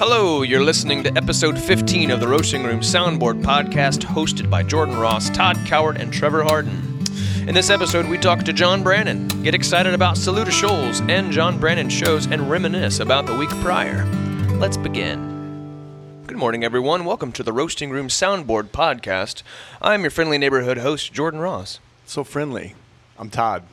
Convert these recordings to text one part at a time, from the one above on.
Hello, you're listening to episode 15 of the Roasting Room Soundboard podcast, hosted by Jordan Ross, Todd Coward, and Trevor Harden. In this episode, we talk to John Brannen, get excited about Saluda Shoals and John Brannen shows, and reminisce about the week prior. Let's begin. Good morning, everyone. Welcome to the Roasting Room Soundboard podcast. I'm your friendly neighborhood host, Jordan Ross. So friendly. I'm Todd.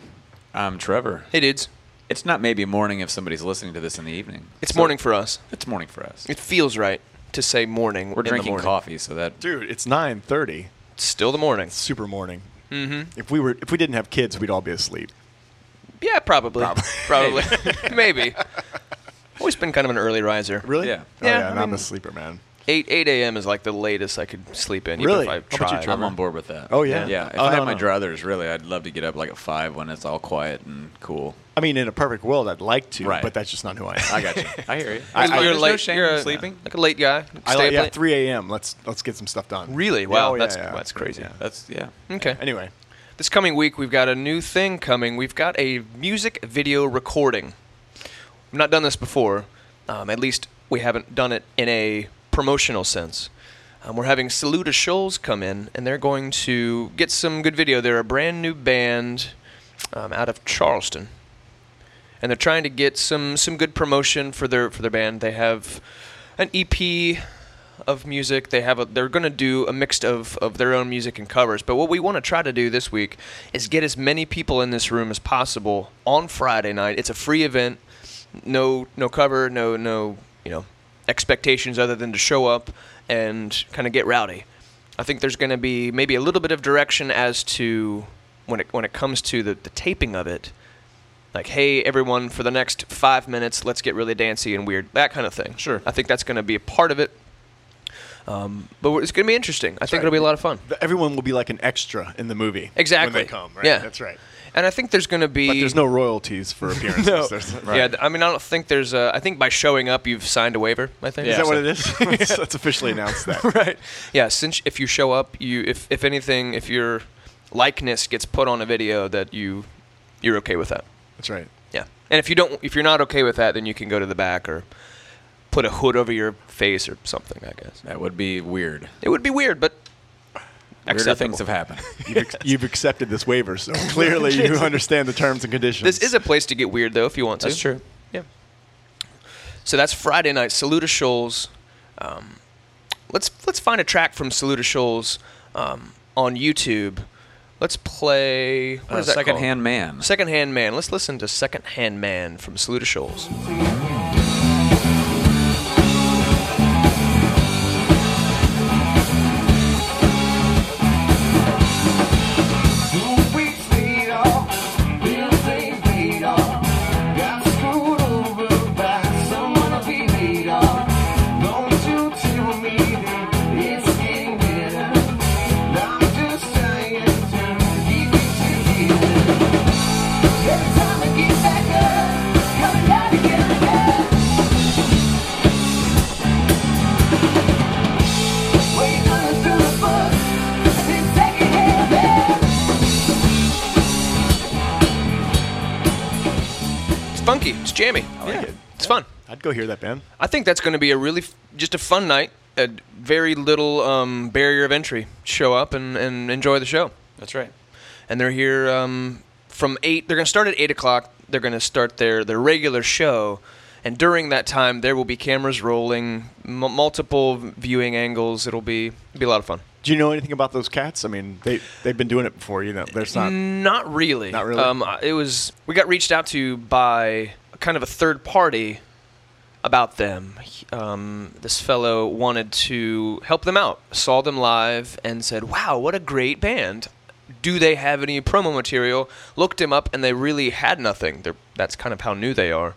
I'm Trevor. Hey, dudes. It's not maybe morning if somebody's listening to this in the evening. It's So- morning for us. It's morning for us. It feels right to say morning. We're in the drinking morning. coffee, so that Dude, it's 9:30. Still the morning. Super morning. Mm-hmm. If we were if we didn't have kids, we'd all be asleep. Yeah, probably. Probably. Probably. Maybe. Always been kind of an early riser. Really? Yeah. Oh, Yeah, yeah, I and I'm a sleeper, man. 8 8 a.m. is like the latest I could sleep in. Really? Even if I tried. You, I'm on board with that. Oh, yeah? Yeah. If Oh, I no, had my no. druthers, really, I'd love to get up like at five when it's all quiet and cool. I mean, in a perfect world, I'd like to, Right. but that's just not who I am. I got you. I hear you. I- I- you're There's late. no shame you're a, sleeping. Like a late guy. I Stay like up yeah, 3 a.m. Let's let's get some stuff done. Really? Wow. Yeah, that's yeah, yeah. that's crazy. Yeah. That's yeah. Okay. Anyway, This coming week, we've got a new thing coming. We've got a music video recording. We've not done this before. Um, at least we haven't done it in a promotional sense. Um, we're having Saluda Shoals come in, and they're going to get some good video. They're a brand new band um, out of Charleston, and they're trying to get some some good promotion for their for their band. They have an EP of music. They have a, they're going to do a mix of, of their own music and covers. But what we want to try to do this week is get as many people in this room as possible on Friday night. It's a free event. No no cover, no no, you know, expectations other than to show up and kind of get rowdy. I think there's going to be maybe a little bit of direction as to when it when it comes to the, the taping of it. Like, hey, everyone, for the next five minutes, let's get really dancey and weird. That kind of thing. Sure. I think that's going to be a part of it. Um, but it's going to be interesting. I think right. it'll be a lot of fun. Everyone will be like an extra in the movie. Exactly. When they come, right? Yeah. That's right. And I think there's going to be. But there's no royalties for appearances. No. There's- Yeah, I mean, I don't think there's. A, I think by showing up, you've signed a waiver. I think. Yeah. Is Yeah, that what so- it is? Let's officially announce that. right. Yeah. Since if you show up, you if if anything, if your likeness gets put on a video, that you you're okay with that. That's right. Yeah. And if you don't, if you're not okay with that, then you can go to the back or put a hood over your face or something. I guess That would be weird. it would be weird, but Weirder acceptable. things have happened. You've, ex- you've accepted this waiver, so clearly you understand the terms and conditions. This is a place to get weird, though, if you want to. That's true. Yeah. So that's Friday night. Saluda Shoals. Um, let's let's find a track from Saluda Shoals um, on YouTube. Let's play. What Uh, is that Second called? hand man. Second Hand Man. Let's listen to Second Hand Man from Saluda Shoals. Jammy. I like it. It's fun. I'd go hear that band. I think that's going to be a really f- just a fun night. A very little um, barrier of entry. Show up and, and enjoy the show. That's right. and they're here um, from eight. They're going to start at eight o'clock. They're going to start their their regular show, and during that time, there will be cameras rolling, m- multiple viewing angles. It'll be it'll be a lot of fun. Do you know anything about those cats? I mean, they they've been doing it before. You know, there's not. Not really. Not really? Um, it was we got reached out to by kind of a third party about them. Um, this fellow wanted to help them out, saw them live, and said, "Wow, what a great band! Do they have any promo material?" Looked him up, and they really had nothing. They're, that's kind of how new they are.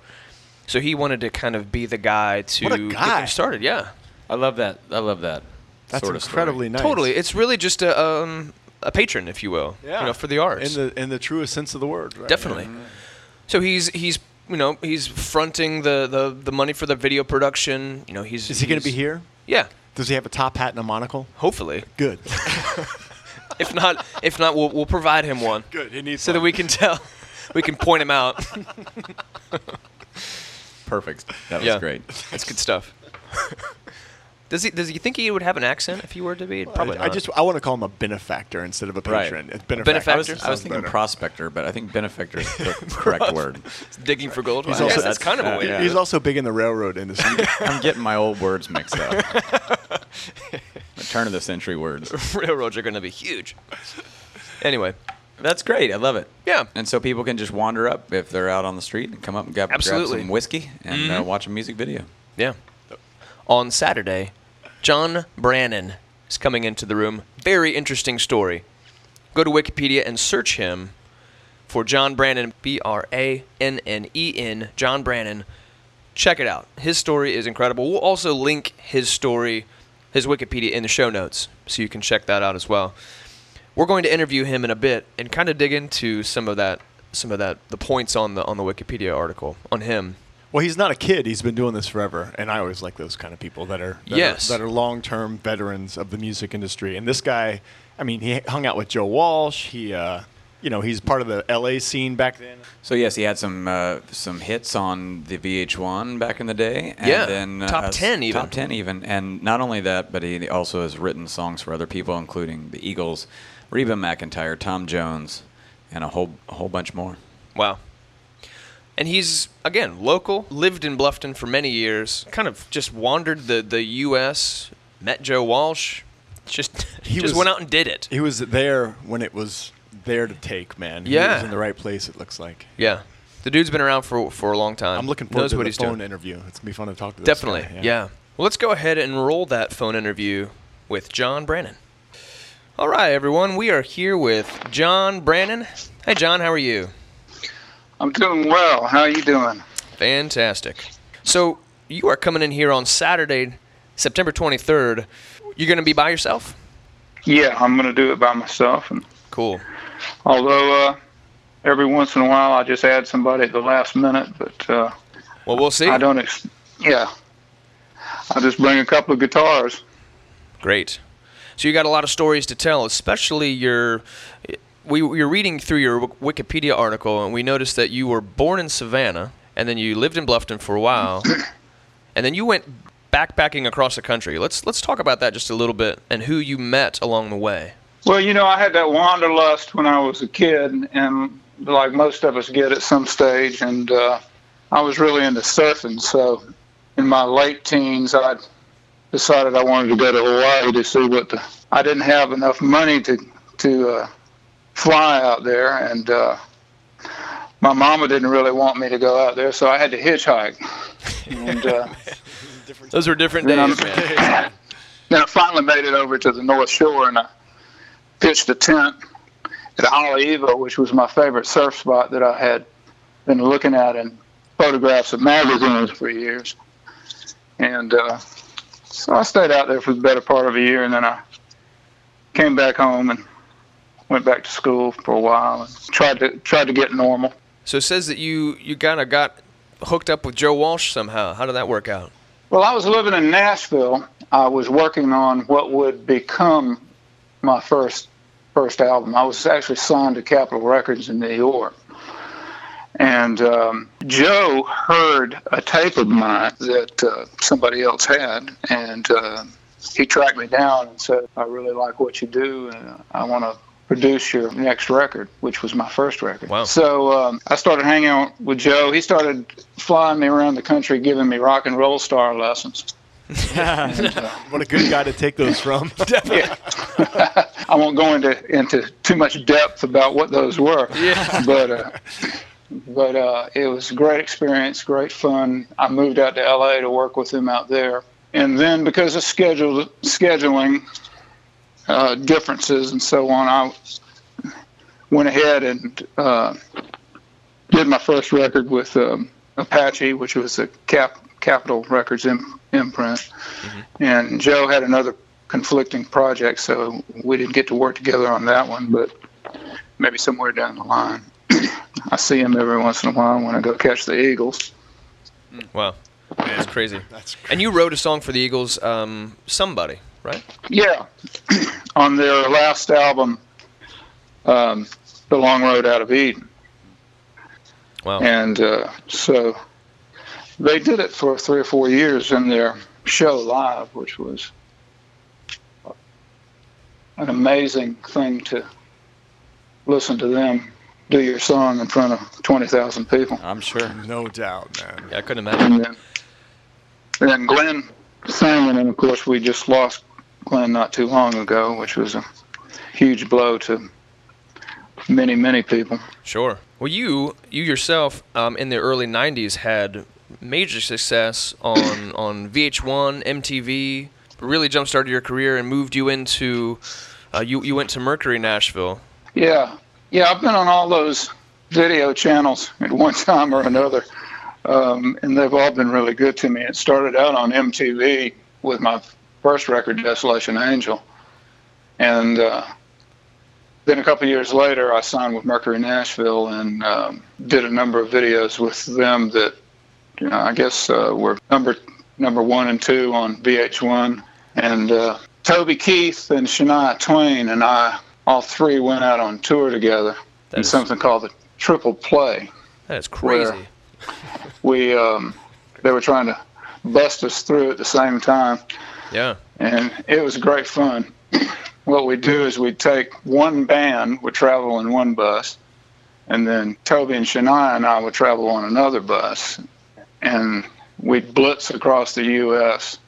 So he wanted to kind of be the guy to What a get them started. Yeah, I love that. I love that. That's sort of incredibly story. nice. totally. It's really just a um, a patron, if you will, yeah. you know, for the arts. in the in the truest sense of the word. Right? Definitely. So he's he's you know he's fronting the, the, the money for the video production. You know he's Is he going to be here? Yeah, Does he have a top hat and a monocle? hopefully. Good. If not, if not, we'll we'll provide him one Good. He needs so that we can tell, we can point him out. Perfect. That was Yeah. great. That's good stuff. Does he? Does he think he would have an accent if he were to be? Probably I, I not. just I want to call him a benefactor instead of a Right. patron. It's benefactor. benefactor? I was, I was thinking better. prospector, but I think benefactor is the correct word. digging for gold. He's I also- guess that's kind of a uh, way. yeah. He's also big in the railroad industry. I'm getting my old words mixed up. My turn of the century words. Railroads are going to be huge. Anyway, That's great. I love it. Yeah. And so people can just wander up if they're out on the street and come up and grab, grab some whiskey and uh, Mhm. watch a music video. yeah. On Saturday, John Brannen is coming into the room. Very interesting story. Go to Wikipedia and search him for John Brannen, B R A N N E N, John Brannen. Check it out. His story is incredible. We'll also link his story, his Wikipedia, in the show notes, so you can check that out as well. We're going to interview him in a bit and kind of dig into some of that, some of that, the points on the on the Wikipedia article on him. Well, he's not a kid. He's been doing this forever, and I always like those kind of people that are that Yes. are, that are long-term veterans of the music industry. And this guy, I mean, he hung out with Joe Walsh. He, uh, you know, he's part of the L.A. scene back then. So yes, he had some uh, some hits on the VH1 back in the day. And Yeah, then, uh, top s- 10 even. Top ten even, and not only that, but he also has written songs for other people, including the Eagles, Reba McEntire, Tom Jones, and a whole a whole bunch more. Wow. And he's again local, lived in Bluffton for many years, kind of just wandered the the U.S., met Joe Walsh, just He just was- went out and did it. He was there when it was there to take, man. Yeah. He Yeah. was in the right place. It looks like. Yeah, the dude's been around for for a long time. I'm looking forward Knows to what the he's phone doing. interview. It's gonna be fun to talk to. This Definitely, guy, yeah. Well, let's go ahead and roll that phone interview with John Brannen. All right, everyone, we are here with John Brannen. Hey, John, how are you? I'm doing well. How are you doing? Fantastic. So you are coming in here on Saturday, September 23rd. You're going to be by yourself? Yeah, I'm going to do it by myself. And Cool. although uh, every once in a while I just add somebody at the last minute, but uh, Well, we'll see. I don't. Ex- yeah, I just bring a couple of guitars. Great. So you got a lot of stories to tell, especially your. We we were reading through your Wikipedia article, and we noticed that you were born in Savannah, and then you lived in Bluffton for a while, and then you went backpacking across the country. Let's let's talk about that just a little bit, and who you met along the way. Well, you know, I had that wanderlust when I was a kid, and like most of us get at some stage, and uh, I was really into surfing. So, in my late teens, I decided I wanted to go to Hawaii to see what the. I didn't have enough money to to uh, fly out there, and uh, my mama didn't really want me to go out there, so I had to hitchhike. And uh, Those were different days, man. then I finally made it over to the North Shore, and I pitched a tent at Haleiwa, which was my favorite surf spot that I had been looking at in photographs of magazines for years. And uh, so I stayed out there for the better part of a year, and then I came back home and went back to school for a while and tried to tried to get normal. So it says that you you kind of got hooked up with Joe Walsh somehow. How did that work out? Well, I was living in Nashville. I was working on what would become my first first album. I was actually signed to Capitol Records in New York. And um, Joe heard a tape of mine that uh, somebody else had, and uh, he tracked me down and said, "I really like what you do, and I want to produce your next record," which was my first record. Wow. So um, I started hanging out with Joe. He started flying me around the country, giving me rock and roll star lessons. What a good guy to take those from. Yeah. I won't go into into too much depth about what those were. Yeah. But uh, but uh, it was a great experience, great fun. I moved out to LA to work with him out there, and then because of schedule scheduling uh, differences and so on, I went ahead and uh, did my first record with um, Apache, which was a Cap Capitol Records im- imprint, and Joe had another conflicting project, so we didn't get to work together on that one, but maybe somewhere down the line. I see him every once in a while when I go catch the Eagles. Wow, that's crazy. That's And you wrote a song for the Eagles, um, "Somebody," right? Yeah, on their last album, um, "The Long Road Out of Eden," Wow. and uh, so they did it for three or four years in their show live, which was an amazing thing to listen to them do your song in front of 20,000 people. I'm sure. No doubt, man. Yeah, I couldn't imagine. And then, and then Glenn sang, and then of course we just lost Glenn not too long ago, which was a huge blow to many, many people. Sure. Well, you you yourself um, in the early '90s had major success on on VH1, MTV. Really jump started your career and moved you into. Uh, you you went to Mercury Nashville. Yeah, yeah, I've been on all those video channels at one time or another, um, and they've all been really good to me. It started out on MTV with my first record, Desolation Angel, and uh, then a couple years later, I signed with Mercury Nashville and um, did a number of videos with them that, you know, I guess uh, were number number one and two on VH1, and uh, Toby Keith and Shania Twain and I all three went out on tour together That in is- something called the Triple Play. That is crazy. We um, they were trying to bust us through at the same time, Yeah. and it was great fun. what we'd do is we'd take one band would travel in one bus, and then Toby and Shania and I would travel on another bus, and we'd blitz across the U.S.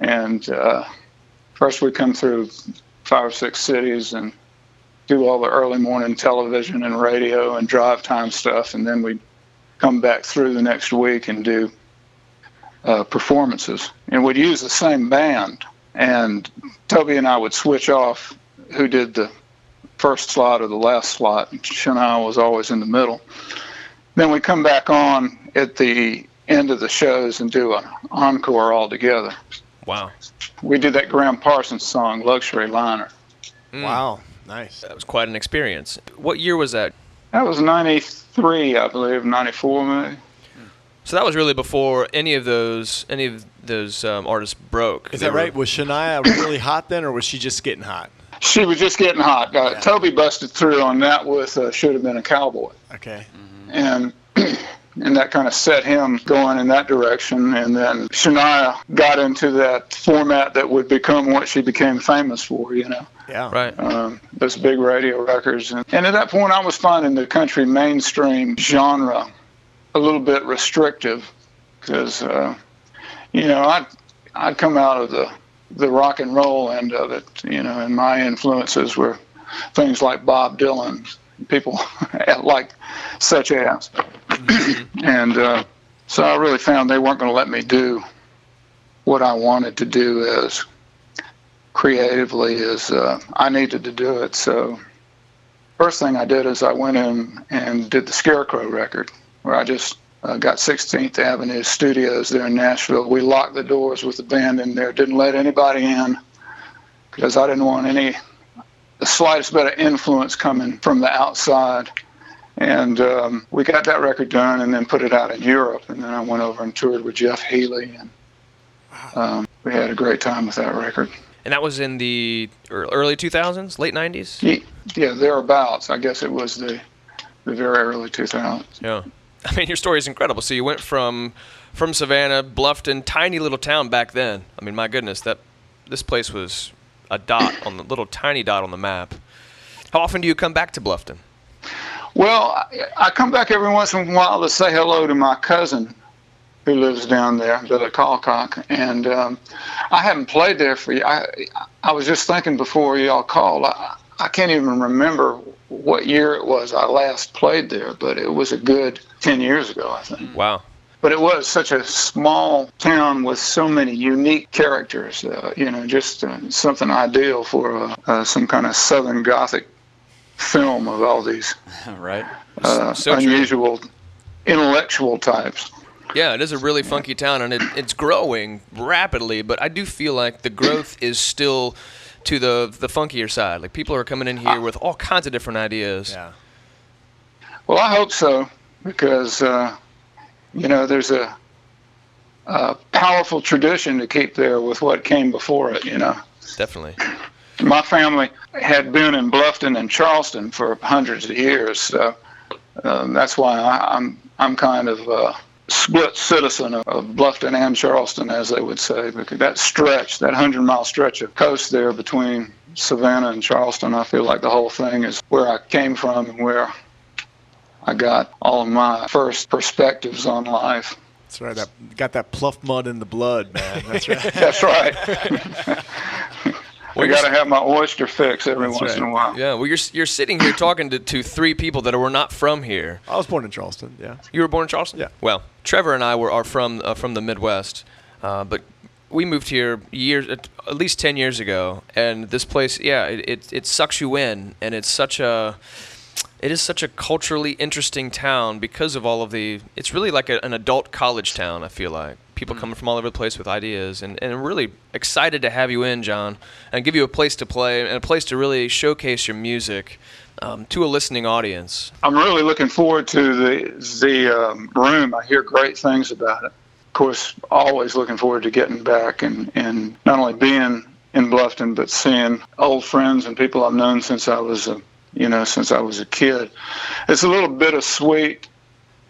And uh, first we'd come through five or six cities and do all the early morning television and radio and drive time stuff, and then we'd come back through the next week and do uh, performances. And we'd use the same band and Toby and I would switch off who did the first slot or the last slot. and Shania was always in the middle. Then we'd come back on at the end of the shows and do an encore all together. Wow. We did that Gram Parsons song, Luxury Liner. Mm. Wow. Nice. That was quite an experience. What year was that? That was 93, I believe, 94 maybe. So that was really before any of those any of those um, artists broke. Is They that were- right? Was Shania really hot then, or was she just getting hot? She was just getting hot. Uh, Toby busted through on that with uh, Should Have Been a Cowboy. Okay. and and that kind of set him going in that direction. And then Shania got into that format that would become what she became famous for, you know, Yeah. Right. um, those big radio records. And, and at that point, I was finding the country mainstream genre a little bit restrictive because, uh, you know, I'd, I'd come out of the, the rock and roll end of it, you know, and my influences were things like Bob Dylan, people like such as. and uh, so I really found they weren't going to let me do what I wanted to do as creatively as uh, I needed to do it. So first thing I did is I went in and did the Scarecrow record, where I just uh, got 16th Avenue Studios there in Nashville. We locked the doors with the band in there, didn't let anybody in because I didn't want any the slightest bit of influence coming from the outside. And um, we got that record done and then put it out in Europe. And then I went over and toured with Jeff Healey. And um, we had a great time with that record. And that was in the early 2000s, late 90s. Ye- Yeah, thereabouts. I guess it was the, the very early 2000s. Yeah. I mean, your story is incredible. So you went from from Savannah, Bluffton, tiny little town back then. I mean, my goodness, that this place was a dot on the little tiny dot on the map. How often do you come back to Bluffton? Well, I, I come back every once in a while to say hello to my cousin who lives down there, Billy Calcock. And um, I haven't played there for I, I was just thinking before y'all called, I, I can't even remember what year it was I last played there, but it was a good 10 years ago, I think. Wow. But it was such a small town with so many unique characters, uh, you know, just uh, something ideal for uh, uh, some kind of Southern Gothic film of all these right? uh, So true. unusual intellectual types. Yeah, it is a really funky town, and it, it's growing rapidly. But I do feel like the growth is still to the the funkier side. Like people are coming in here with all kinds of different ideas. Yeah. Well, I hope so because uh, you know there's a, a powerful tradition to keep there with what came before it. You know, Definitely. my family had been in Bluffton and Charleston for hundreds of years, so um, that's why I, I'm I'm kind of uh, split citizen of, Bluffton and Charleston, as they would say, because that stretch, that hundred mile stretch of coast there between Savannah and Charleston, I feel like the whole thing is where I came from and where I got all of my first perspectives on life. That's right. That got that pluff mud in the blood, man. That's right. That's right. we got to have my oyster fix every That's once in a while. Yeah, well, you're you're sitting here talking to, to three people that were not from here. I was born in Charleston. Yeah. You were born in Charleston. Yeah. Well, Trevor and I were are from uh, from the Midwest, uh, but we moved here years at at least ten years ago, and this place, yeah, it, it it sucks you in, and it's such a it is such a culturally interesting town because of all of the. It's really like a, an adult college town. I feel like people coming from all over the place with ideas, and and I'm really excited to have you in, John, and give you a place to play and a place to really showcase your music um, to a listening audience. I'm really looking forward to the the um, room. I hear great things about it. Of course, always looking forward to getting back and, and not only being in Bluffton, but seeing old friends and people I've known since I was a you know since I was a kid. It's a little bittersweet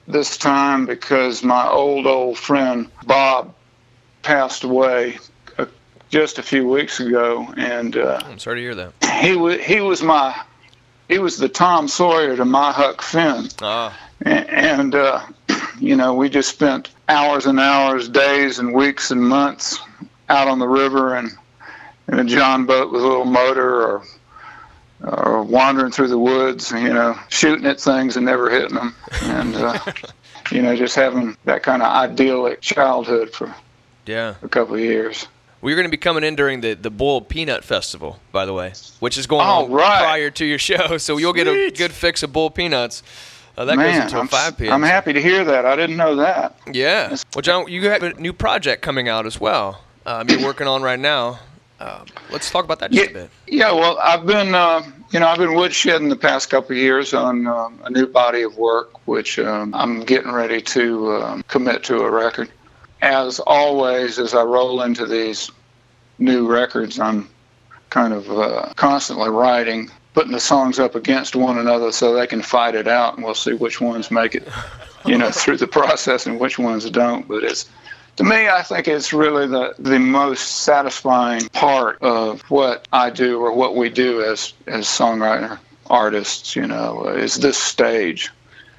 this time because my old old friend Bob passed away uh, just a few weeks ago, and uh, I'm sorry to hear that. he was he was my he was the Tom Sawyer to my Huck Finn. Ah. A- and uh, you know we just spent hours and hours days and weeks and months out on the river and in a john boat with a little motor or or wandering through the woods you know shooting at things and never hitting them and uh, you know just having that kind of idyllic childhood for Yeah. a couple of years We're going to be coming in during the, the Bull Peanut Festival, by the way, which is going Oh, on right. prior to your show. So you'll get a good fix of Bull Peanuts. Uh, that goes man until I'm, 5 p.m. I'm happy to hear that i didn't know that Yeah. Well, John, you have a new project coming out as well. Um, you're working on right now. Um, let's talk about that just a bit. Yeah, well, I've been, uh, you know, I've been woodshedding the past couple of years on um, a new body of work, which um, I'm getting ready to um, commit to a record. As always, as I roll into these new records, I'm kind of uh, constantly writing, putting the songs up against one another so they can fight it out, and we'll see which ones make it, you know, through the process and which ones don't. But it's to me, I think it's really the, the most satisfying part of what I do or what we do as, as songwriter artists, you know, is this stage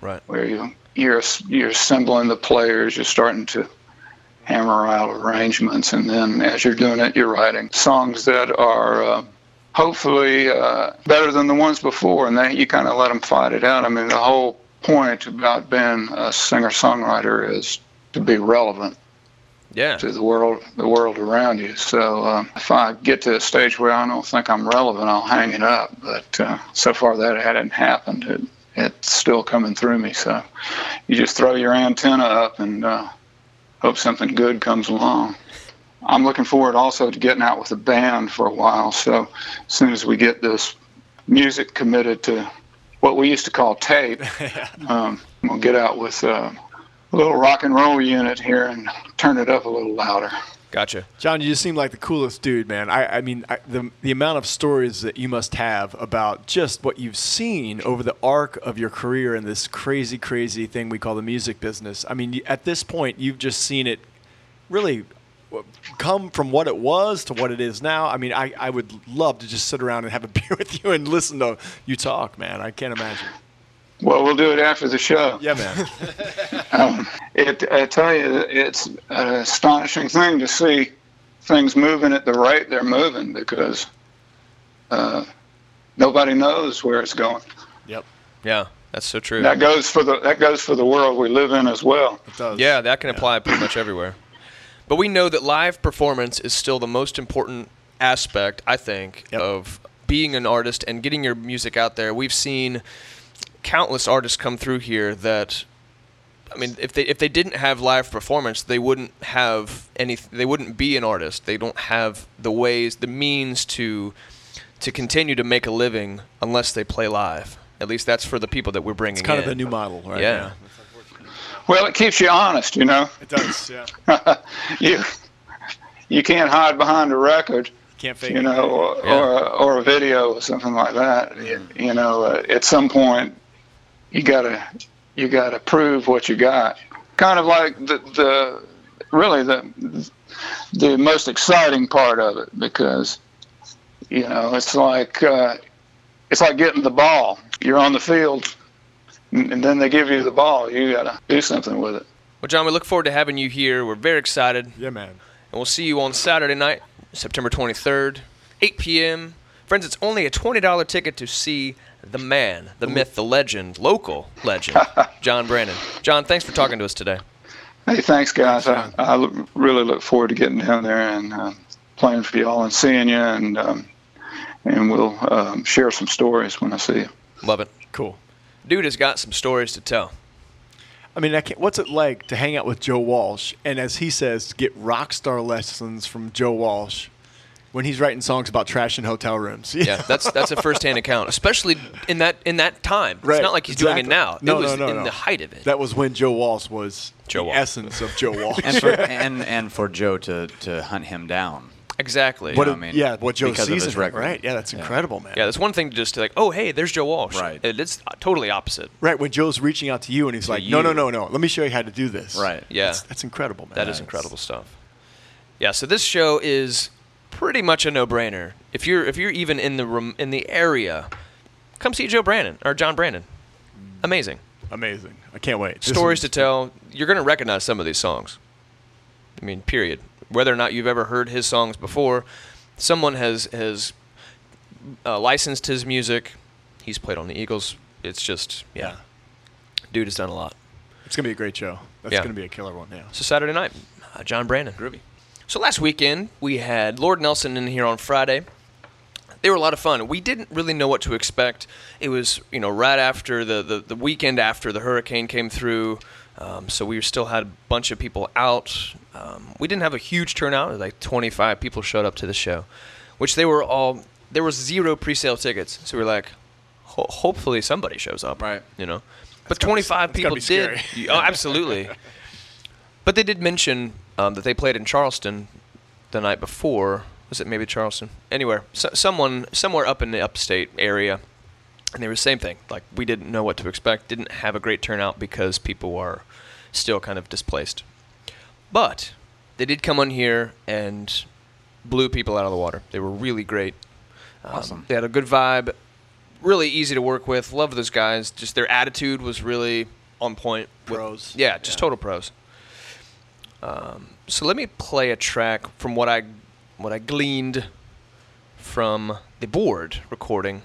Right. where you, you're, you're assembling the players, you're starting to hammer out arrangements, and then as you're doing it, you're writing songs that are uh, hopefully uh, better than the ones before, and then you kind of let them fight it out. I mean, the whole point about being a singer-songwriter is to be relevant Yeah. to the world the world around you. So uh, if I get to a stage where I don't think I'm relevant, I'll hang it up. But uh, so far that hadn't happened. It, it's still coming through me. So you just throw your antenna up and uh, hope something good comes along. I'm looking forward also to getting out with a band for a while. So as soon as we get this music committed to what we used to call tape, um, we'll get out with uh, little rock and roll unit here and turn it up a little louder. Gotcha. John, you just seem like the coolest dude, man. I, I mean, I, the the amount of stories that you must have about just what you've seen over the arc of your career in this crazy, crazy thing we call the music business. I mean, at this point, you've just seen it really uh, come from what it was to what it is now. I mean, I, I would love to just sit around and have a beer with you and listen to you talk, man. I can't imagine. Well, we'll do it after the show. Yeah, man. Um, it, I tell you, it's an astonishing thing to see things moving at the rate they're moving because uh, nobody knows where it's going. yep, Yeah. That's so true. That goes for the that goes for the world we live in as well. it does. Yeah, that can apply pretty much everywhere. But we know that live performance is still the most important aspect, I think, Yep. of being an artist and getting your music out there. We've seen countless artists come through here that I mean, if they if they didn't have live performance, they wouldn't have any. They wouldn't be an artist. They don't have the ways, the means to to continue to make a living unless they play live. At least that's for the people that we're bringing. It's kind in. of the new model, right? Yeah. Well, it keeps you honest, you know. It does. Yeah. you you can't hide behind a record. Can't fake you it. know, or, Yeah. or, a, or a video or something like that. You, you know, uh, at some point, you gotta you gotta prove what you got, kind of like the the really the the most exciting part of it because you know it's like uh, it's like getting the ball. You're on the field, and and then they give you the ball. You gotta do something with it. Well, John, we look forward to having you here. We're very excited. Yeah, man. And we'll see you on Saturday night, September 23rd, 8 p.m. Friends, it's only a $20 ticket to see the man, the myth, the legend, local legend, John Brandon. John, thanks for talking to us today. Hey, thanks, guys. I, I look- really look forward to getting down there and uh, playing for y'all and seeing you, and um, and we'll um, share some stories when I see you. Love it. Cool. Dude has got some stories to tell. I mean, I can't, what's it like to hang out with Joe Walsh and, as he says, get rock star lessons from Joe Walsh when he's writing songs about trash in hotel rooms? Yeah, that's that's a first-hand account, especially in that in that time. Right. It's not like he's doing it now. No, it was no, no, in no. the height of it. That was when Joe Walsh was Joe the Walsh. essence of Joe Walsh. and for and, and for Joe to, to hunt him down. exactly. what know a- what I mean? yeah, what Joe Because of sees his record. right? Yeah, that's Yeah. incredible, man. yeah, that's one thing to just like, oh, hey, there's Joe Walsh. Right. It- It's totally opposite. Right when Joe's reaching out to you and he's To like, "No, no, no, no. Let me show you how to do this." Right. Yeah. That's, that's incredible, man. That is Nice. incredible stuff. Yeah, so this show is pretty much a no-brainer. If you're if you're even in the room in the area, come see Joe Brandon or John Brandon. Amazing amazing. I can't wait. Stories to tell. You're gonna recognize some of these songs. I mean, period. Whether or not you've ever heard his songs before, someone has has uh, licensed his music. He's played on the Eagles. It's just yeah, Yeah. dude has done a lot. It's gonna be a great show. That's Yeah. gonna be a killer one. Yeah. So Saturday night, uh, John Brandon. Groovy. So last weekend we had Lord Nelson in here on Friday. They were a lot of fun. We didn't really know what to expect. It was you know right after the the, the weekend after the hurricane came through, um, so we still had a bunch of people out. Um, we didn't have a huge turnout. Like 25 people showed up to the show, which they were all. There was zero pre-sale tickets, so we are like, ho- hopefully somebody shows up. Right. You know, but gotta be- 25 people did. Oh, absolutely. But they did mention um, that they played in Charleston the night before. Was it maybe Charleston? Anywhere, so, someone somewhere up in the upstate area, and they were the same thing. Like we didn't know what to expect. Didn't have a great turnout because people are still kind of displaced. But they did come on here and blew people out of the water. They were really great. Um, Awesome. They had a good vibe. Really easy to work with. Love those guys. Just their attitude was really on point. with- Pros. yeah, just Yeah. total pros. Um, so let me play a track from what I what I gleaned from the board recording.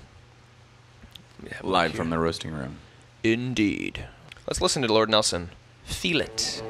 Let me have Live from the roasting room. Indeed. Let's listen to Lord Nelson. Feel it.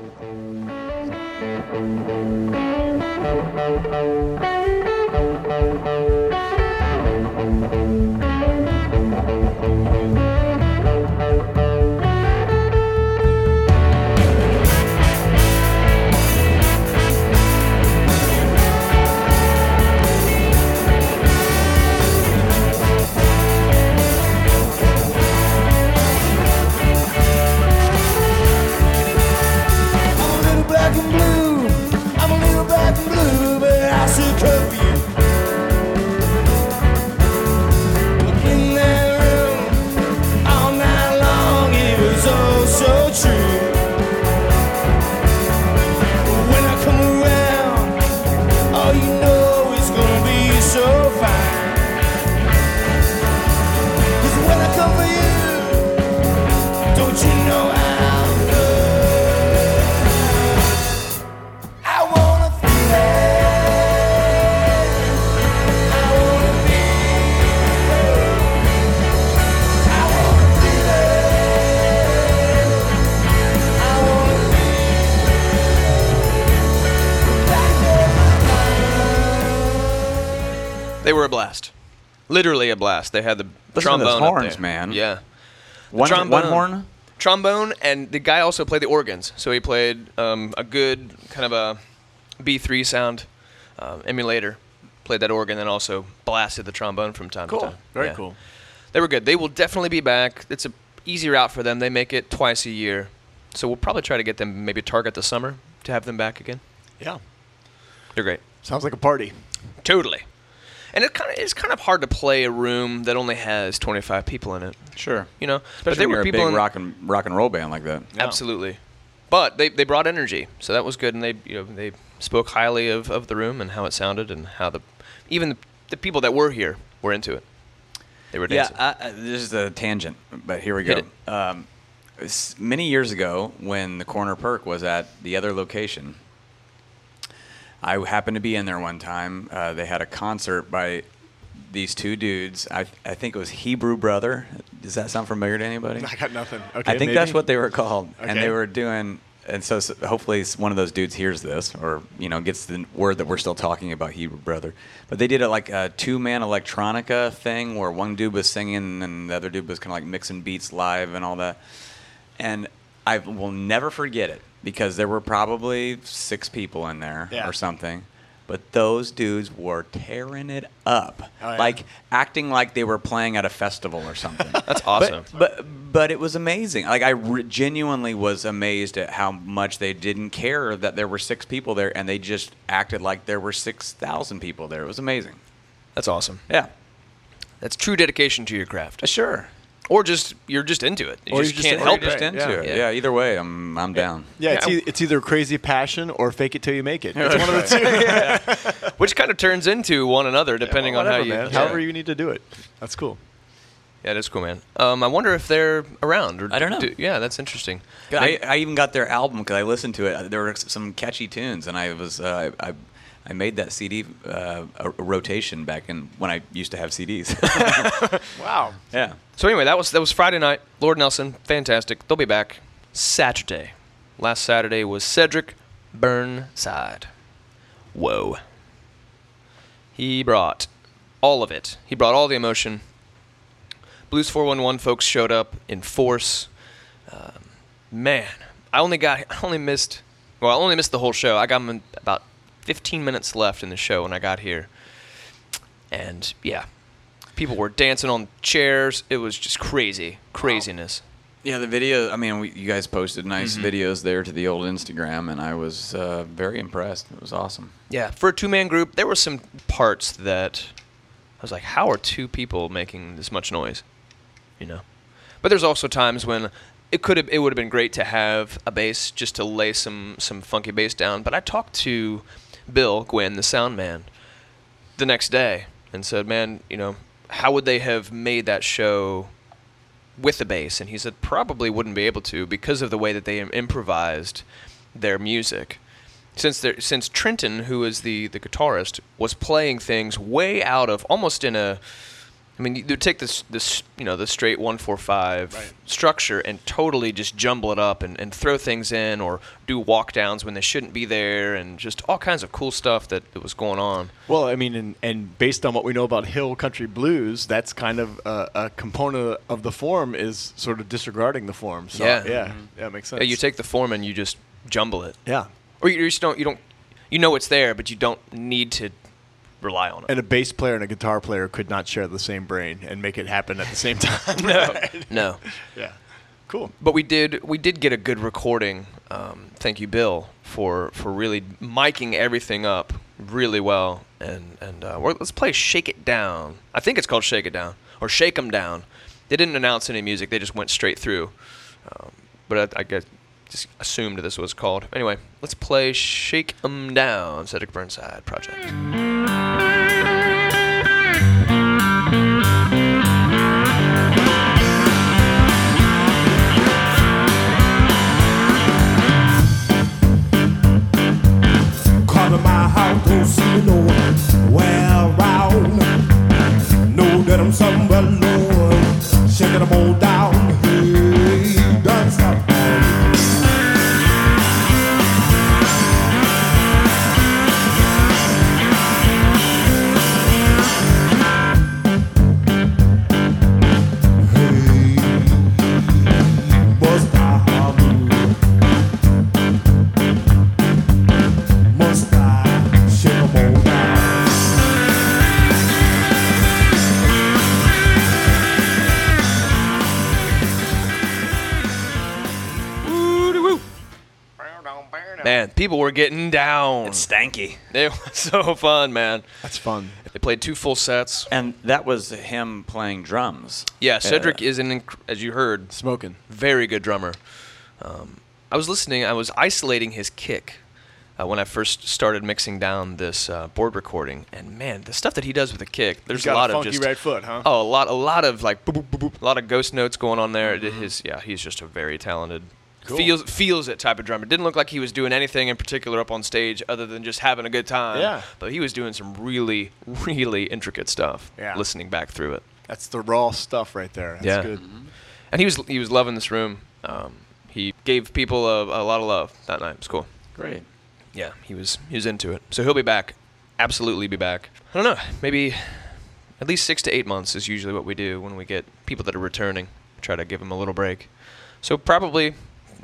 Literally a blast. They had the Listen to those trombone up horns, there. man. Yeah. One, trombone. one horn? Trombone, and the guy also played the organs. So he played um, a good kind of a B3 sound um, emulator. Played that organ, and also blasted the trombone from time Cool. to time. Very Yeah. cool. They were good. They will definitely be back. It's a easy route for them. They make it twice a year, so we'll probably try to get them maybe target the summer to have them back again. Yeah. They're great. Sounds like a party. Totally. And it kind of it's kind of hard to play a room that only has 25 people in it. Sure. You know, but Especially there when were you're a big in rock and rock and roll band like that. Yeah. absolutely, but they, they brought energy, so that was good, and they you know they spoke highly of, of the room and how it sounded and how the even the, the people that were here were into it. They were Yeah, dancing. I, I, this is a tangent, but here we go. Um, many years ago, when the Corner Perk was at the other location, I happened to be in there one time. Uh, they had a concert by these two dudes. I, I think it was Hebrew Brother. Does that sound familiar to anybody? I got nothing. Okay, I think that's what they were called, Okay. and they were doing. And so, s hopefully, one of those dudes hears this, or you know, gets the word that we're still talking about Hebrew Brother. But they did a like a two-man electronica thing where one dude was singing and the other dude was kind of like mixing beats live and all that. And I will never forget it because there were probably six people in there Yeah. or something. But those dudes were tearing it up, Oh, yeah. like acting like they were playing at a festival or something. That's awesome. But, but but it was amazing. Like I re- genuinely was amazed at how much they didn't care that there were six people there, and they just acted like there were six thousand people there. It was amazing. That's awesome. Yeah, That's true dedication to your craft, sure. Or just you're just into it. You Or just you're just can't help it. Just into Yeah. it. Yeah. Yeah. Either way, I'm I'm down. Yeah, it's, Yeah. e- it's either crazy passion or fake it till you make it. It's one of the two. Which kind of turns into one another depending Whatever, on how you. man. yeah. However you need to do it. That's cool. Yeah, that's cool, man. Um, I wonder if they're around. Or I don't know. do- yeah, that's interesting. I, I even got their album because I listened to it. There were some catchy tunes, and I was uh, I, I made that CD uh, a, a rotation back in when I used to have CDs. Wow. yeah. So anyway, that was that was Friday night. Lord Nelson, fantastic. They'll be back Saturday. Last Saturday was Cedric Burnside. Whoa. He brought all of it. He brought all the emotion. Blues 411 folks showed up in force. Um, man, I only got I only missed well, I only missed the whole show. I got him about 15 minutes left in the show when I got here. And yeah, people were dancing on chairs. It was just crazy, craziness. Yeah, the video. I mean, we, you guys posted nice videos there to the old Instagram, and I was uh, very impressed. It was awesome. Yeah, for a two-man group, there were some parts that I was like, "How are two people making this much noise?" You know. But there's also times when it could have, it would have been great to have a bass just to lay some some funky bass down. But I talked to Bill Gwynn, the sound man, the next day and said, "Man, you know, how would they have made that show with the bass?" And he said, "Probably wouldn't be able to because of the way that they improvised their music." Since there, since Trenton, who is the the guitarist, was playing things way out of almost in a I mean, you take this, this, you know, the straight one four five structure and totally just jumble it up and, and throw things in or do walk downs when they shouldn't be there and just all kinds of cool stuff that, that was going on. Well, I mean, and, and based on what we know about hill country blues, that's kind of a, a component of the form is sort of disregarding the form. So, Yeah. yeah, mm-hmm. yeah, makes sense. Yeah, you take the form and you just jumble it, yeah, or you just don't, you don't, you know it's there, but you don't need to rely on it. and a bass player and a guitar player could not share the same brain and make it happen at the same time. no, right? no. Yeah, cool. But we did we did get a good recording. Um, thank you, Bill, for for really miking everything up really well. And and uh, we're, let's play "Shake It Down." I think it's called "Shake It Down" or "Shake 'Em Down." They didn't announce any music; they just went straight through. Um, but I, I guess just assumed this was called. Anyway, let's play "Shake 'Em Down" Cedric Burnside project. See nowhere around. Know that I'm somewhere low. Shaking them all down. People were getting down. It's stanky. It was so fun, man. That's fun. They played two full sets. And that was him playing drums. Yeah, Cedric Uh, is an, inc- as you heard, Smoking. very good drummer. Um, I was listening. I was isolating his kick uh, when I first started mixing down this uh, board recording, and man, the stuff that he does with the kick. There's He's got a lot a of funky just right foot, huh? oh, a lot, a lot of like boop, boop, boop, boop, a lot of ghost notes going on there. Mm-hmm. His yeah, he's just a very talented. Cool. Feels feels it type of drummer. Didn't look like he was doing anything in particular up on stage other than just having a good time. Yeah. But he was doing some really, really intricate stuff. Yeah. Listening back through it. That's the raw stuff right there. That's Yeah. good. And he was he was loving this room. Um, he gave people a, a lot of love that night. It was cool. Great. Yeah, he was he was into it. So he'll be back. Absolutely be back. I don't know. Maybe at least six to eight months is usually what we do when we get people that are returning. Try to give them a little break. So probably,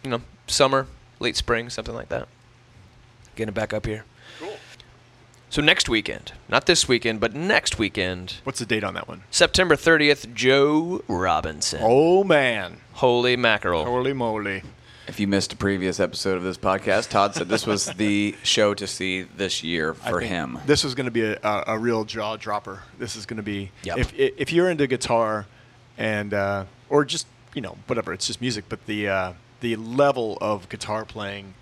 you know, summer, late spring, something like that. Getting it back up here. Cool. So next weekend, not this weekend, but next weekend, What's the date on that one? September 30th, Joe Robinson. Oh man, Holy mackerel. holy moly! If you missed a previous episode of this podcast, Todd said this was the show to see this year for him. This was going to be a, a, a real jaw dropper. This is going to be Yep. if if you're into guitar and uh, or just you know whatever, it's just music, but the uh, the level of guitar playing,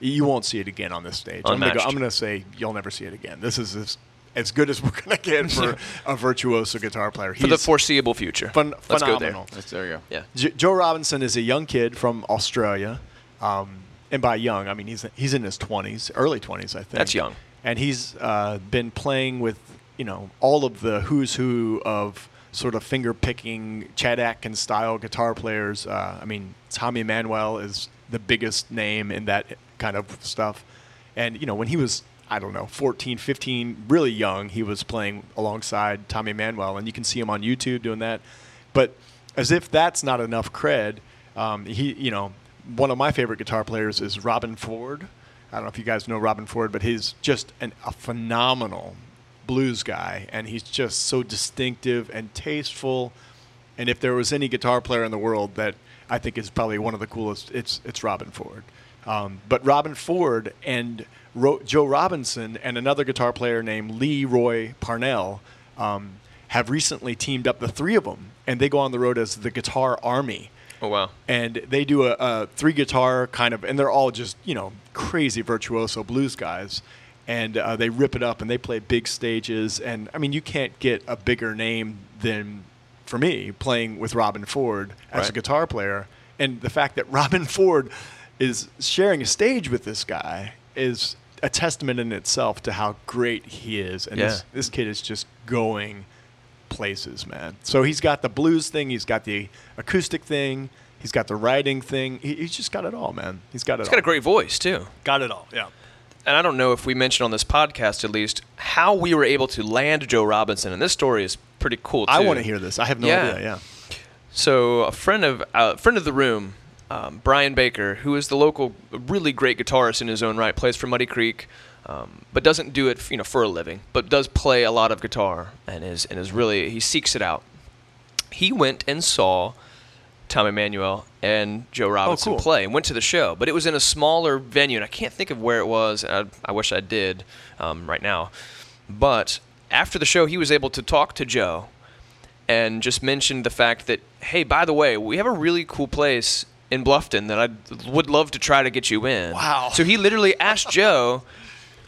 you won't see it again on this stage. I'm gonna, Unmatched. I'm gonna say you'll never see it again. This is as, as good as we're gonna get for a virtuoso guitar player. For the foreseeable future. Fun, Let's go there. Let's- There you go. Yeah. J- Joe Robinson is a young kid from Australia, um, and by young I mean he's he's in his twenties, early twenties, I think. That's young. And he's uh, been playing with you know all of the who's who of sort of finger picking Chet Atkins style guitar players. Uh, I mean Tommy Emmanuel is the biggest name in that kind of stuff, and you know when he was. I don't know, 14, 15, really young, he was playing alongside Tommy Emmanuel. and you can see him on YouTube doing that. But as if that's not enough cred, um, he, you know, one of my favorite guitar players is Robben Ford. I don't know if you guys know Robben Ford, but he's just an, a phenomenal blues guy, and he's just so distinctive and tasteful. And if there was any guitar player in the world that I think is probably one of the coolest, it's it's Robben Ford. Um, but Robben Ford and Ro- Joe Robinson and another guitar player named Lee Roy Parnell um, have recently teamed up, the three of them, and they go on the road as the Guitar Army Oh wow. and they do a, a three guitar kind of, and they're all just you know crazy virtuoso blues guys, and uh, they rip it up and they play big stages, and I mean you can't get a bigger name than for me playing with Robben Ford as a guitar player, and the fact that Robben Ford is sharing a stage with this guy is a testament in itself to how great he is, and this Yeah. this kid is just going places, man. So he's got the blues thing, he's got the acoustic thing, he's got the writing thing. He, he's just got it all, man. He's got it He's all. got a great voice too. got it all. Yeah. And I don't know if we mentioned on this podcast at least how we were able to land Joe Robinson, and this story is pretty cool too. I want to hear this. I have no Yeah. idea. Yeah. So a friend of uh, friend of the room, um, Brian Baker, who is the local really great guitarist in his own right, plays for Muddy Creek, um, but doesn't do it you know for a living, but does play a lot of guitar and is and is really he seeks it out. He went and saw Tom Emmanuel and Joe Robinson cool. play and went to the show, but it was in a smaller venue, and I can't think of where it was. I, I wish I did um, right now. But after the show, he was able to talk to Joe and just mentioned the fact that, hey, by the way, we have a really cool place in Bluffton that I would love to try to get you in. Wow. So he literally asked Joe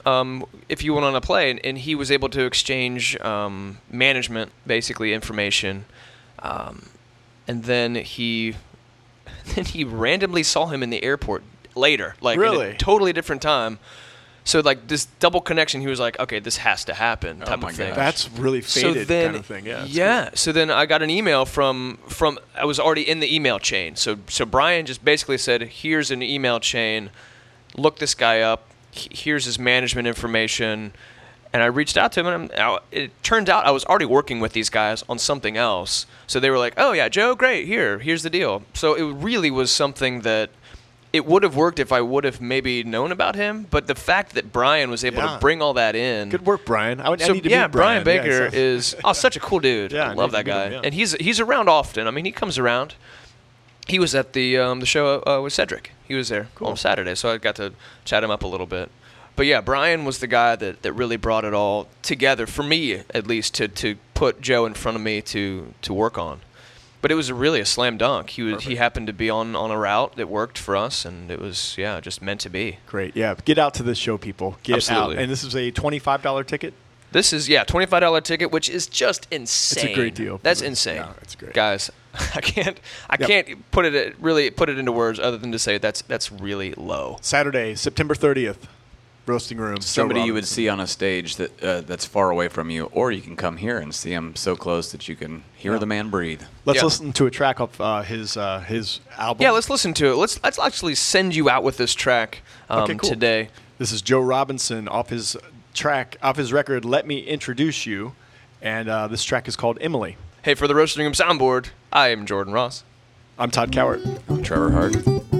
um, if you went on a play, and, and he was able to exchange um, management, basically information, um, and then he then he randomly saw him in the airport later, like in Really? a totally different time. So like this double connection, he was like, okay, this has to happen, oh type my of thing. gosh. That's really faded kind of thing. Yeah. it's yeah. So then I got an email from from I was already in the email chain. So so Brian just basically said, "Here's an email chain. Look this guy up. Here's his management information." And I reached out to him, and I'm, it turns out I was already working with these guys on something else. So they were like, "Oh yeah, Joe, great. Here, here's the deal." So it really was something that it would have worked if I would have maybe known about him. But the fact that Brian was able Yeah. to bring all that in, Good work, Brian. I, would, I so need to yeah, Brian, Brian. Baker Yeah, so- is oh such a cool dude. Yeah, I I love that guy, him, yeah. and he's he's around often. I mean, he comes around. He was at the um, the show uh, with Cedric. He was there Cool. on Saturday, so I got to chat him up a little bit. But yeah, Brian was the guy that, that really brought it all together for me, at least, to, to put Joe in front of me to to work on. but it was really a slam dunk. He was he happened to be on on a route that worked for us, and it was yeah just meant to be. Great. Yeah. Get out to this show, people. Get Absolutely. out. And this is a twenty-five dollar ticket. This is yeah, twenty five dollar ticket, which is just insane. It's a great deal. That's Yeah, insane. it's great. guys. I can't I Yep. can't put it really put it into words other than to say that's that's really low. Saturday, September thirtieth, roasting room. Somebody you would see on a stage that uh, that's far away from you, or you can come here and see him so close that you can hear Yeah. the man breathe. Let's Yeah. listen to a track of uh, his uh, his album. Yeah, let's listen to it. Let's let's actually send you out with this track um, Okay, cool. today. This is Joe Robinson off his track, off his record. Let me introduce you, and uh, this track is called Emily. Hey, for the roasting room soundboard, I am Jordan Ross. I'm Todd Cowart. I'm Trevor Hart.